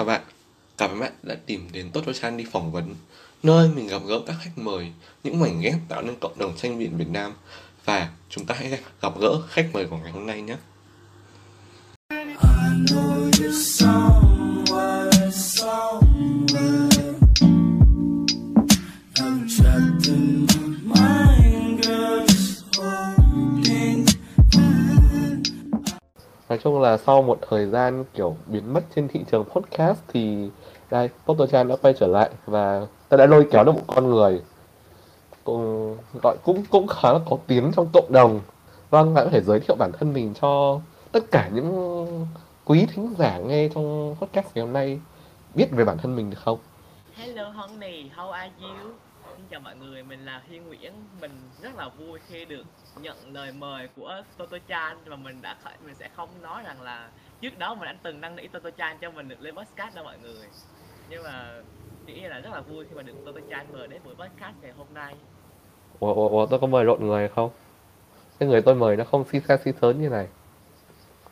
Chào bạn, cảm ơn bạn đã tìm đến Tốt cho Chan đi phỏng vấn, nơi mình gặp gỡ các khách mời, những mảnh ghép tạo nên cộng đồng tranh biện Việt Nam. Và chúng ta hãy gặp gỡ khách mời của ngày hôm nay nhé. Nói chung là sau một thời gian kiểu biến mất trên thị trường podcast thì đây, Photochan đã quay trở lại và ta đã lôi kéo được một con người cũng gọi cũng cũng khá là có tiếng trong cộng đồng. Vâng, bạn có thể giới thiệu bản thân mình cho tất cả những quý thính giả nghe trong podcast ngày hôm nay biết về bản thân mình được không? Hello Honey, how are you? Chào mọi người, mình là Hiên Nguyễn. Mình rất là vui khi được nhận lời mời của Toto Chan và mình đã mình sẽ không nói rằng là trước đó mình đã từng năn nỉ Toto Chan cho mình được lên podcast đâu mọi người. Nhưng mà nghĩ là rất là vui khi mà được Toto Chan mời đến buổi podcast ngày hôm nay. Ủa, ủa, ủa, tôi có mời lộn người không? Cái người tôi mời nó không xi xa xi sớn như này.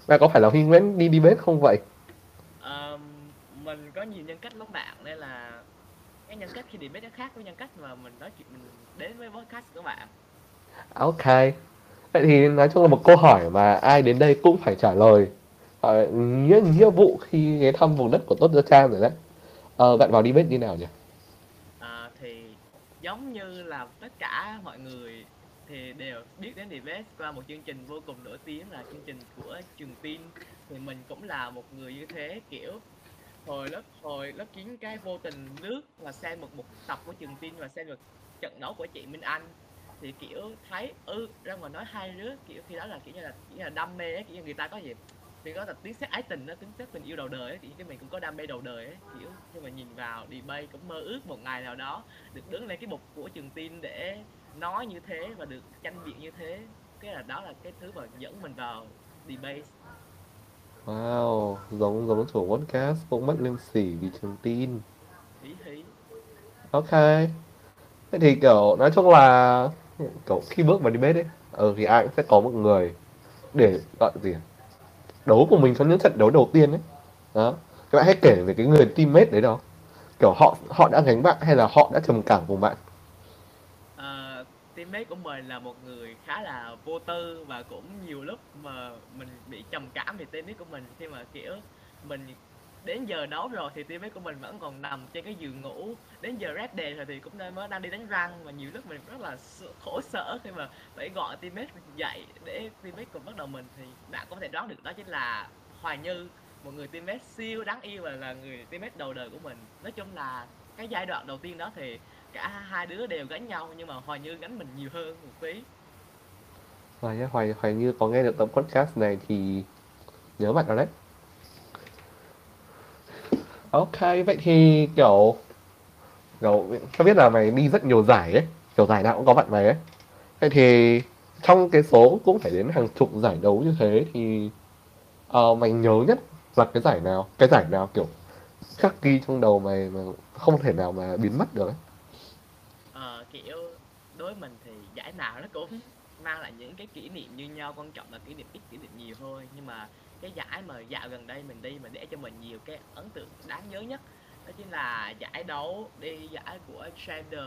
Và có phải là Huy Nguyễn đi đi bếp không vậy? Ờm, mình có nhiều nhân cách lắm bạn nên là cái nhân cách khi debate nó khác với nhân cách mà mình nói chuyện mình đến với podcast của bạn. Ok. Vậy thì nói chung là một câu hỏi mà ai đến đây cũng phải trả lời. Ờ, nghĩa nghĩa vụ khi ghé thăm vùng đất của Tốt Gia Trang rồi đấy. Ờ, bạn vào đi bếp như nào nhỉ? À, thì giống như là tất cả mọi người thì đều biết đến Debate qua một chương trình vô cùng nổi tiếng là chương trình của Trường Tin thì mình cũng là một người như thế kiểu hồi lớp hồi lớp 9 cái vô tình lướt và xem một một tập của Trường Tin và xem được trận đấu của chị Minh Anh. Thì kiểu thấy ừ ra mà nói hai đứa kiểu khi đó là kiểu như là kiểu như là đam mê ấy, kiểu như người ta có gì. Thì có là tiếng xét ái tình đó tiếng xét tình yêu đầu đời ấy, thì cái mình cũng có đam mê đầu đời ấy kiểu nhưng mà nhìn vào debate cũng mơ ước một ngày nào đó được đứng lên cái bục của trường tin để nói như thế và được tranh biện như thế. Cái là đó là cái thứ mà dẫn mình vào debate Wow, giống giống chủ podcast cũng mất liêm sỉ vì trường tin. Ok. Thế thì kiểu nói chung là kiểu khi bước vào debate ấy, ừ, thì ai cũng sẽ có một người để gọi gì à? đấu của mình trong những trận đấu đầu tiên ấy. Đó. Các bạn hãy kể về cái người teammate đấy đó. Kiểu họ họ đã gánh bạn hay là họ đã trầm cảm cùng bạn. Teammate của mình là một người khá là vô tư và cũng nhiều lúc mà mình bị trầm cảm về teammate của mình. Khi mà, kiểu, mình đến giờ đấu rồi thì teammate của mình vẫn còn nằm trên cái giường ngủ. Đến giờ rap đề rồi thì cũng đang mới đang đi đánh răng và nhiều lúc mình rất là khổ sở khi mà phải gọi teammate dậy để teammate cùng bắt đầu mình thì bạn có thể đoán được đó chính là Hoài Như, một người teammate siêu đáng yêu và là người teammate đầu đời của mình. Nói chung là cái giai đoạn đầu tiên đó thì cả hai đứa đều gánh nhau nhưng mà Hoài Như gánh mình nhiều hơn một tí Hoài nhé, Hoài Hoài như có nghe được tập podcast này thì nhớ bạn đó đấy. Ok, vậy thì kiểu kiểu cho biết là mày đi rất nhiều giải ấy, kiểu giải nào cũng có bạn mày ấy. Vậy thì trong cái số cũng phải đến hàng chục giải đấu như thế thì uh, mày nhớ nhất là cái giải nào? Cái giải nào kiểu khắc ghi trong đầu mày mà không thể nào mà biến mất được ấy kiểu đối với mình thì giải nào nó cũng mang lại những cái kỷ niệm như nhau quan trọng là kỷ niệm ít kỷ niệm nhiều thôi. Nhưng mà cái giải mà dạo gần đây mình đi mà để cho mình nhiều cái ấn tượng đáng nhớ nhất đó chính là giải đấu đi giải của Gender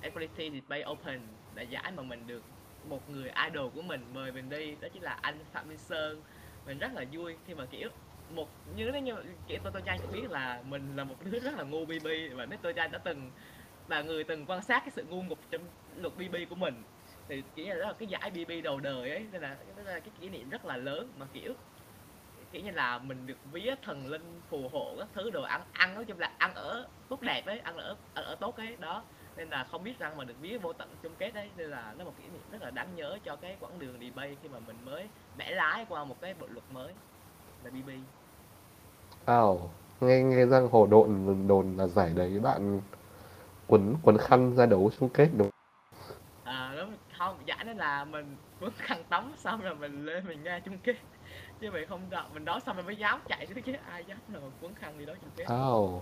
Equality Debate Open là giải mà mình được một người idol của mình mời mình đi đó chính là anh Phạm Minh Sơn. Mình rất là vui khi mà kiểu một như thế như kiểu tôi tôi chan cũng biết là mình là một đứa rất là ngu bb và nếu tôi chan đã từng là người từng quan sát cái sự ngu ngục trong luật bb của mình. Thì kiểu như là đó là cái giải bb đầu đời ấy nên là đó là cái kỷ niệm rất là lớn mà kiểu kiểu như là mình được vía thần linh phù hộ các thứ đồ ăn ăn nói chung là ăn ở tốt đẹp ấy ăn ở ăn ở tốt ấy đó. Nên là không biết rằng mà được vía vô tận chung kết đấy nên là nó một kỷ niệm rất là đáng nhớ cho cái quãng đường đi bay khi mà mình mới bẻ lái qua một cái bộ luật mới là bb Wow, nghe nghe rằng hồ độn đồn là giải đấy bạn quấn quấn khăn ra đấu chung kết đúng à đúng không giải nên là mình quấn khăn tắm xong rồi mình lên mình nghe chung kết chứ mình không đọc mình đó xong rồi mới dám chạy chứ chứ ai dám là quấn khăn đi đó chung kết Wow,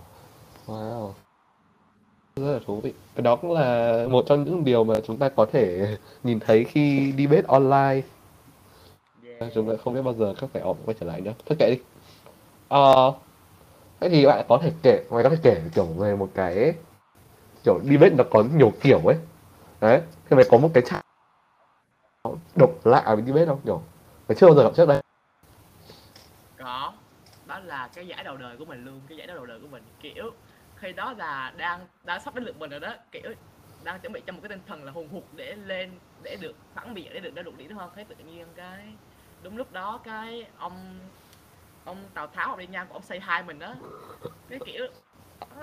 wow, rất là thú vị. Cái đó cũng là một trong những điều mà chúng ta có thể nhìn thấy khi debate online. yeah. Chúng ta không biết bao giờ các phải ổn quay trở lại nữa. Thôi kệ đi. Ờ, Thế thì bạn có thể kể, mày có thể kể kiểu về một cái kiểu debate nó có nhiều kiểu ấy. Đấy, thì mày có một cái trải độc lạ với đi bếp không? Kiểu mày chưa bao giờ gặp trước đây. có đó là cái giải đầu đời của mình luôn cái giải đầu đời của mình kiểu khi đó là đang đang sắp đến lượt mình rồi đó kiểu đang chuẩn bị trong một cái tinh thần là hùng hục để lên để được phản biện để được đã đụng điểm đúng không thế tự nhiên cái đúng lúc đó cái ông ông tào tháo ông đi ngang của ông say hai mình đó cái kiểu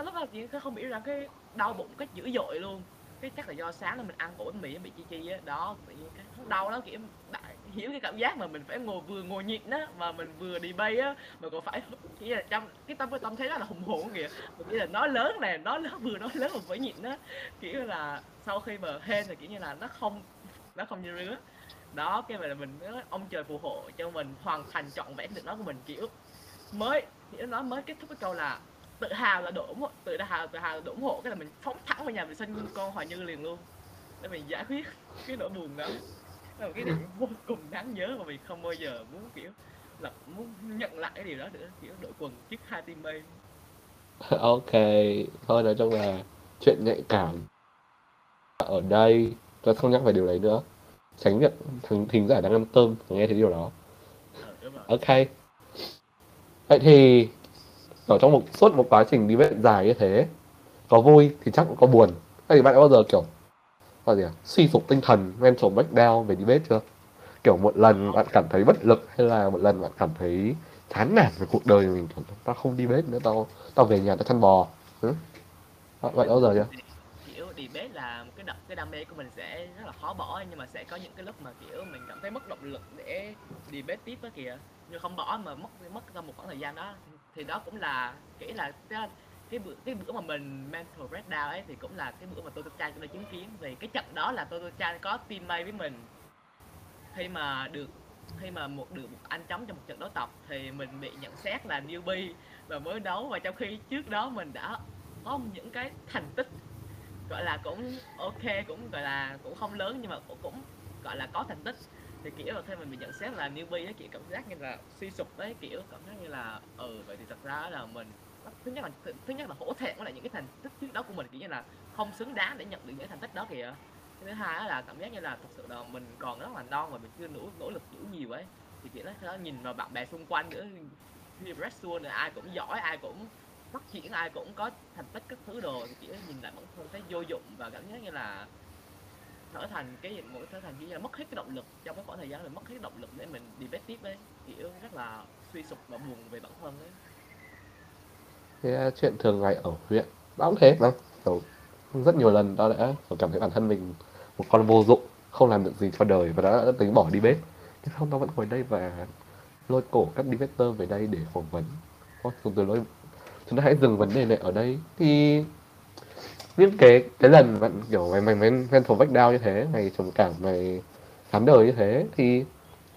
lúc đó chị không biết rằng cái đau bụng cách dữ dội luôn. Cái chắc là do sáng là mình ăn ổ bánh mì bị chi chi á. Đó cái đau đó kiểu, đại hiểu cái cảm giác mà mình phải ngồi vừa ngồi nhịn á, mà mình vừa đi bay á, mà còn phải chỉ là trong, cái tâm cái tâm thấy rất là hùng hồn kìa. Mình nghĩ là nói lớn này nói lớn, vừa nói lớn mà phải nhịn á. Kiểu là sau khi mà hên thì kiểu như là nó không nó không như rứa. Đó, cái mà là mình ông trời phù hộ cho mình, hoàn thành trọn vẹn được nó của mình. Kiểu, mới thì nó mới kết thúc cái câu là tự hào là độ ủng tự hào tự hào là độ ủng hộ cái là mình phóng thẳng vào nhà vệ sinh con Hoài Như liền luôn để mình giải quyết cái nỗi buồn đó là một cái điều vô cùng đáng nhớ mà mình không bao giờ muốn kiểu là muốn nhận lại cái điều đó nữa kiểu đội quần trước hai team mây ok, thôi nói chung là chuyện nhạy cảm ở đây tôi không nhắc về điều đấy nữa. Tránh việc thính, thính giả đang ăn cơm nghe thấy điều đó. ờ, Ok. Vậy thì ở trong một suốt một quá trình đi debate dài như thế có vui thì chắc cũng có buồn. Các thì bạn đã bao giờ kiểu là gì à? suy sụp tinh thần, mental breakdown về đi bếp chưa? Kiểu một lần bạn cảm thấy bất lực hay là một lần bạn cảm thấy chán nản về cuộc đời mình, kiểu, tao không đi bếp nữa, tao tao về nhà tao chăn bò. Ừ? Bạn bạn bao giờ chưa? kiểu đi bếp là một cái đam cái đam mê của mình sẽ rất là khó bỏ nhưng mà sẽ có những cái lúc mà kiểu mình cảm thấy mất động lực để đi bếp tiếp đó kìa nhưng không bỏ mà mất mất ra một khoảng thời gian đó thì đó cũng là kỹ là cái cái bữa cái bữa mà mình mental breakdown ấy, thì cũng là cái bữa mà tôi trai cũng đã chứng kiến. Vì cái trận đó là tôi trai có teammate với mình. Khi mà được, khi mà một, được một anh chống trong một trận đấu tập, thì mình bị nhận xét là newbie và mới đấu. Và trong khi trước đó mình đã có những cái thành tích, gọi là cũng ok, cũng, gọi là cũng không lớn nhưng mà cũng, gọi là có thành tích thì kiểu là khi mình bị nhận xét là newbie ấy kiểu cảm giác như là suy sụp đấy kiểu cảm giác như là ừ vậy thì thật ra là mình thứ nhất là thứ, thứ nhất là hổ thẹn với lại những cái thành tích trước đó của mình kiểu như là không xứng đáng để nhận được những thành tích đó kìa. Cái thứ hai là cảm giác như là thật sự là mình còn rất là non và mình chưa nỗ nỗ lực đủ nhiều ấy. Thì kiểu đó nhìn vào bạn bè xung quanh nữa khi Red Bull này ai cũng giỏi ai cũng phát triển ai cũng có thành tích các thứ đồ thì kiểu nhìn lại bản thân thấy vô dụng và cảm giác như là trở thành cái một trở thành chỉ như là mất hết cái động lực trong cái khoảng thời gian mình mất hết động lực để mình debate tiếp đấy kiểu rất là suy sụp và buồn về bản thân đấy Thế à, chuyện thường ngày ở huyện tao cũng thế mà kiểu rất nhiều lần tao đã kiểu cảm thấy bản thân mình một con vô dụng không làm được gì cho đời và đã, đã tính bỏ đi bếp. nhưng không tao vẫn ngồi đây và lôi cổ các debater về đây để phỏng vấn. Thôi, từ lôi chúng ta hãy dừng vấn đề này ở đây thì những cái cái lần bạn, kiểu, mày mày mày mental breakdown như thế, mày trầm cảm mày chán đời như thế, thì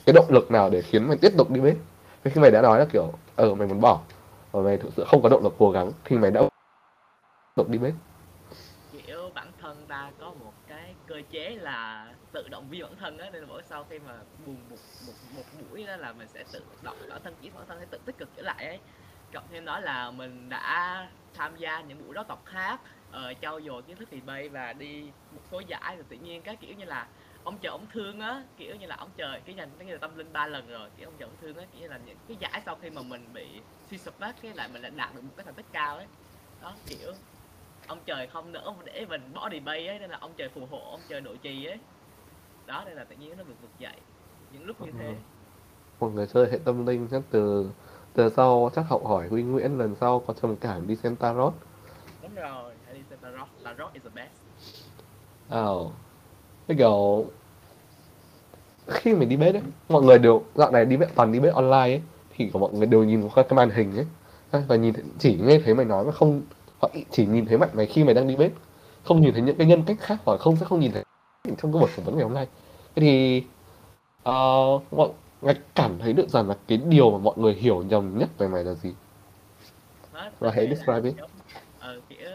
cái động lực nào để khiến mày tiếp tục đi bếp? Khi mày đã nói là, kiểu ờ mày muốn bỏ, và mày thực sự không có động lực cố gắng, thì mày đã tục đi bếp. Kiểu, bản thân ta có một cái cơ chế là tự động viên bản thân á, nên mỗi sau khi mà buồn một một một buổi đó là mình sẽ tự động, bản thân chỉ bản thân sẽ tự tích cực trở lại ấy cộng thêm đó là mình đã tham gia những buổi đấu tập khác ờ, trau dồi kiến thức debate và đi một số giải. Rồi tự nhiên cái kiểu như là ông trời ông thương á kiểu như là ông trời cái dành cái tâm linh ba lần rồi kiểu ông trời ông thương á kiểu như là những cái giải sau khi mà mình bị suy sụp á cái lại mình lại đạt được một cái thành tích cao ấy. Đó kiểu ông trời không nỡ để mình bỏ debate ấy nên là ông trời phù hộ ông trời độ trì ấy. Đó nên là tự nhiên nó được vực dậy. Những lúc như thế. một người chơi hệ tâm linh chắc từ từ sau chắc học hỏi Huy Nguyễn lần sau có trầm cảm đi xem tarot. Đúng rồi hãy đi xem tarot. Tarot is the best. Ờ Cái kiểu Khi mình đi bếp ấy Mọi người đều Dạo này đi bếp toàn đi bếp online ấy Thì của mọi người đều nhìn qua cái màn hình ấy. Và nhìn chỉ nghe thấy mày nói mà không Họ chỉ nhìn thấy mặt mày khi mày đang đi bếp Không nhìn thấy những cái nhân cách khác Hoặc không sẽ không nhìn thấy. Trong cái buổi phỏng vấn ngày hôm nay. Thế thì uh, mọi Ngạch cảm thấy được rằng là cái điều mà mọi người hiểu nhầm nhất về mày là gì đó, Và hãy describe it. giống, ờ, kiểu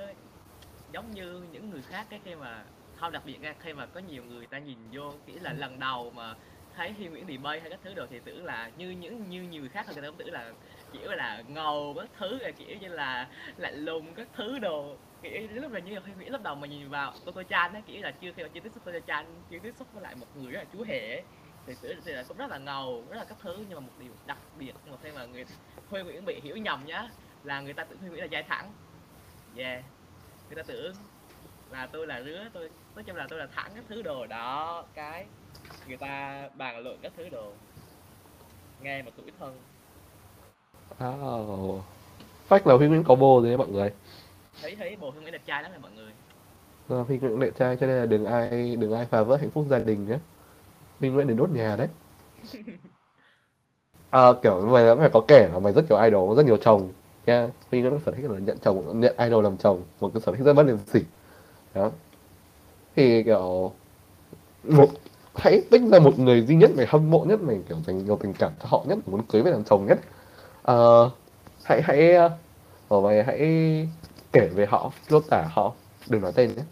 giống như những người khác cái khi mà không đặc biệt ra khi mà có nhiều người ta nhìn vô kiểu là lần đầu mà thấy Huy Nguyễn Mây hay các thứ đồ thì tưởng là như những như nhiều người khác người ta cũng tưởng là kiểu là ngầu các thứ là kiểu như là lạnh lùng các thứ đồ kiểu lúc là như Huy Nguyễn lúc đầu mà nhìn vào Toto Chan á kiểu là chưa khi mà chưa tiếp xúc Toto Chan chưa tiếp xúc với lại một người là chú hề ấy. Thì tưởng thì là cũng rất là ngầu rất là các thứ nhưng mà một điều đặc biệt một thêm mà người Huy Nguyễn bị hiểu nhầm nhá là người ta tưởng Huy Nguyễn là dai thẳng yeah người ta tưởng là tôi là rứa tôi nói chung là tôi là thẳng các thứ đồ đó cái người ta bàn luận các thứ đồ nghe mà tuổi thân Oh. Fact là Huy Nguyễn có bồ rồi đấy mọi người. thấy thấy bồ Huy Nguyễn đẹp trai lắm rồi mọi người Ờ, Huy Nguyễn đẹp trai cho nên là đừng ai đừng ai phá vỡ hạnh phúc gia đình nhé. Huy Nguyễn để đốt nhà đấy. À, kiểu mày phải có kể là mày rất nhiều idol, rất nhiều chồng nha. Huy Nguyễn có sở thích là nhận chồng, nhận idol làm chồng, một cái sở thích rất bất liêm sỉ. Đó. Thì kiểu một hãy tính ra một người duy nhất mày hâm mộ nhất mày kiểu dành nhiều tình cảm cho họ nhất muốn cưới về làm chồng nhất à, hãy hãy ở mày hãy kể về họ miêu tả họ đừng nói tên nhé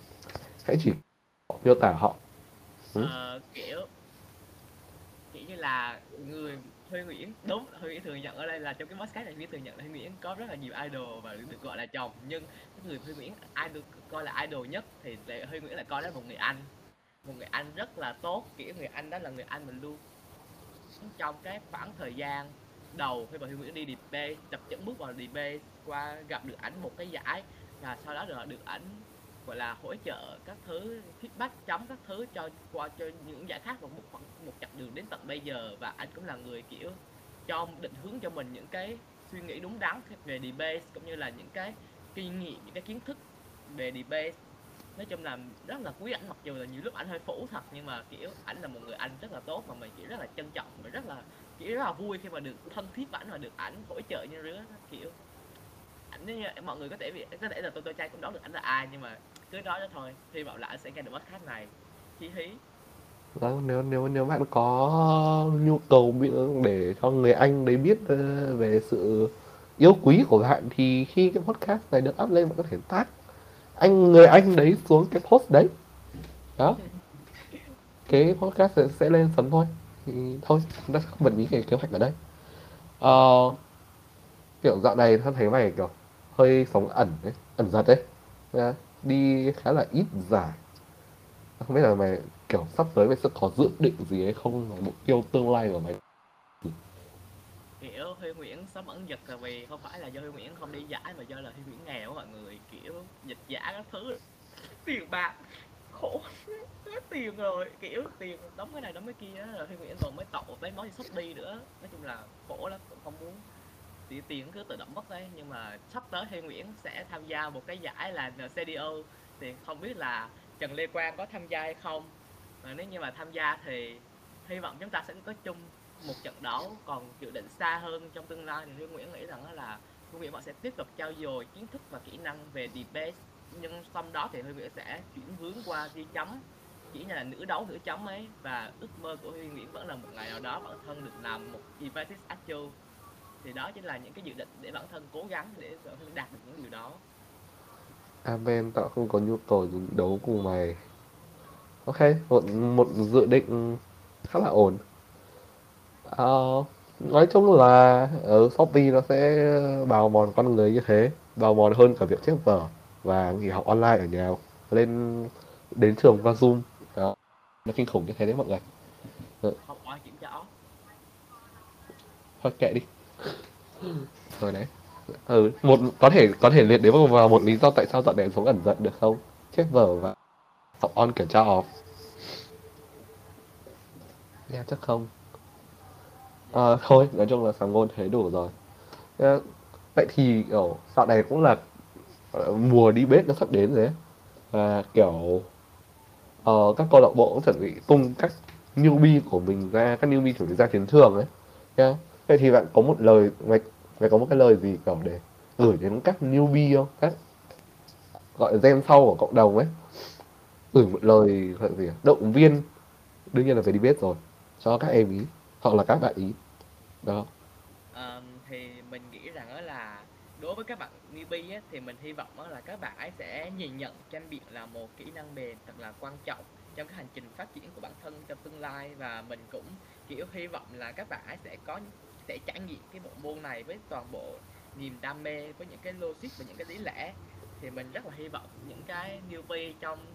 hãy chỉ miêu tả họ Ừ. à, kiểu là người Huy Nguyễn. Đúng Huy Nguyễn thừa nhận ở đây là trong cái podcast này Huy thừa nhận là Huy Nguyễn có rất là nhiều idol và được gọi là chồng. Nhưng cái người Huy Nguyễn idol, coi là idol nhất thì Huy Nguyễn lại coi đó là một người anh. Một người anh rất là tốt, kiểu người anh đó là người anh mình luôn trong cái khoảng thời gian đầu khi mà Huy Nguyễn đi DP tập trận bước vào DP qua gặp được ảnh một cái giải và sau đó được ảnh gọi là hỗ trợ các thứ, feedback chấm các thứ cho, qua cho những giải khác và một khoảng, một chặng đường đến tận bây giờ. Và anh cũng là người, kiểu, cho định hướng cho mình những cái suy nghĩ đúng đắn về debate cũng như là những cái kinh nghiệm, những cái kiến thức về debate nói chung là rất là quý ảnh, mặc dù là nhiều lúc ảnh hơi phủ thật, nhưng mà, kiểu, ảnh là một người anh rất là tốt mà mình, kiểu, rất là trân trọng và rất là, kiểu, rất là vui khi mà được thân thiết với ảnh và được ảnh hỗ trợ như rứa, kiểu. Ảnh như mọi người có thể có thể là tôi tôi trai cũng đoán được ảnh là ai, nhưng mà cứ nói đó thôi hy vọng là anh sẽ nghe được podcast này. Hí hí. Vâng, nếu nếu nếu bạn có nhu cầu để cho người anh đấy biết ờ, về sự yêu quý của bạn thì khi cái podcast này được up lên bạn có thể tag anh người anh đấy xuống cái post đấy. Đó. Cái podcast sẽ, sẽ lên sớm thôi. Thì thôi chúng ta không bật mí cái kế hoạch ở đây. Ờ, kiểu dạo này thân thấy mày kiểu hơi sống ẩn đấy ẩn giật đấy yeah đi khá là ít giải không biết là mày, kiểu, sắp tới mày sẽ có dự định gì hay không? Mục tiêu tương lai của mày. Kiểu, Huy Nguyễn sắp ẩn giật là vì không phải là do Huy Nguyễn không đi giải mà do là Huy Nguyễn nghèo mọi người, kiểu, dịch giả các thứ. Tiền bạc, khổ, hết tiền rồi, kiểu, tiền đóng cái này đóng cái kia rồi Huy Nguyễn còn mới tậu lấy món đi đi nữa. Nói chung là khổ lắm, cũng không muốn thì tiền cứ tự động mất đấy, nhưng mà sắp tới Huy Nguyễn sẽ tham gia một cái giải là NCDO thì không biết là Trần Lê Quang có tham gia hay không. Và nếu như mà tham gia thì hy vọng chúng ta sẽ có chung một trận đấu còn dự định xa hơn trong tương lai. Thì Huy Nguyễn nghĩ rằng là Huy Nguyễn họ sẽ tiếp tục trao dồi kiến thức và kỹ năng về debate nhưng xong đó thì Huy Nguyễn sẽ chuyển hướng qua ghi chấm, chỉ như là nữ đấu, nữ chấm ấy. Và ước mơ của Huy Nguyễn vẫn là một ngày nào đó bản thân được làm một Invited Actual thì đó chính là những cái dự định để bản thân cố gắng để bản thân đạt được những điều đó. Amen tao không có nhu cầu đấu cùng mày. Ok một một dự định khá là ổn. Ờ, nói chung là ở Shopee nó sẽ bào mòn con người như thế bào mòn hơn cả việc chép vở và nghỉ học online ở nhà lên đến trường qua Zoom. Đó nó kinh khủng như thế đấy mọi người. Học online kiểm tra thôi kệ đi rồi đấy. Ừ một có thể có thể liệt đến vào một lý do tại sao dọn đèn sống ẩn giận được không? Chép vở và học on kiểm tra off. Nghe chắc không. À, thôi nói chung là sáng ngôn thế đủ rồi. Yeah. vậy thì kiểu dạo này cũng là ờ, mùa đi bếp nó sắp đến rồi ấy. Và kiểu uh, các câu lạc bộ cũng chuẩn bị tung các newbie của mình ra các newbie chuẩn bị ra chiến trường ấy. Yeah vậy thì bạn có một lời mày mày có một cái lời gì kiểu để gửi đến các newbie không? Các gọi gen sau của cộng đồng ấy. Gửi một lời gọi là gì động viên. Đương nhiên là phải đi biết rồi. Cho các em ý hoặc là các bạn ý. Đó. À, thì mình nghĩ rằng đó là đối với các bạn newbie ấy, thì mình hy vọng đó là các bạn ấy sẽ nhìn nhận tranh biện là một kỹ năng mềm thật là quan trọng trong cái hành trình phát triển của bản thân trong tương lai. Và mình cũng kiểu hy vọng là các bạn ấy sẽ có sẽ trải nghiệm cái bộ môn này với toàn bộ niềm đam mê, với những cái logic và những cái lý lẽ. Thì mình rất là hy vọng những cái newbie trong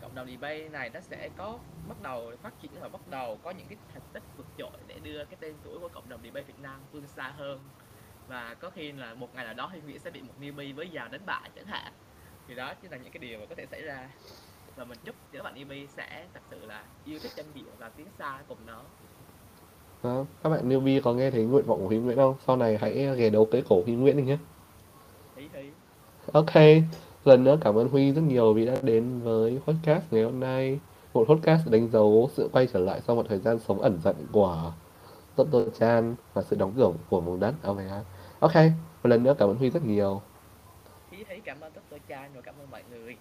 cộng đồng debate này nó sẽ có bắt đầu phát triển và bắt đầu có những cái thành tích vượt trội để đưa cái tên tuổi của cộng đồng debate Việt Nam vươn xa hơn. Và có khi là một ngày nào đó Huy Nguyễn sẽ bị một newbie với giàu đánh bại chẳng hạn. Thì đó chính là những cái điều mà có thể xảy ra. Và mình chúc các bạn newbie sẽ thật sự là yêu thích tranh biện và tiến xa cùng nó. Đó, các bạn newbie có nghe thấy nguyện vọng của Huy Nguyễn không? Sau này hãy ghé đấu cái cổ Huy Nguyễn đi nhé. Ok, lần nữa cảm ơn Huy rất nhiều vì đã đến với podcast ngày hôm nay. Một podcast đánh dấu sự quay trở lại sau một thời gian sống ẩn dận của Toto Chan và sự đóng cửa của vùng đất. Oh my god. Ok, một lần nữa cảm ơn Huy rất nhiều. thấy thấy cảm ơn tất tôi cha và cảm ơn mọi người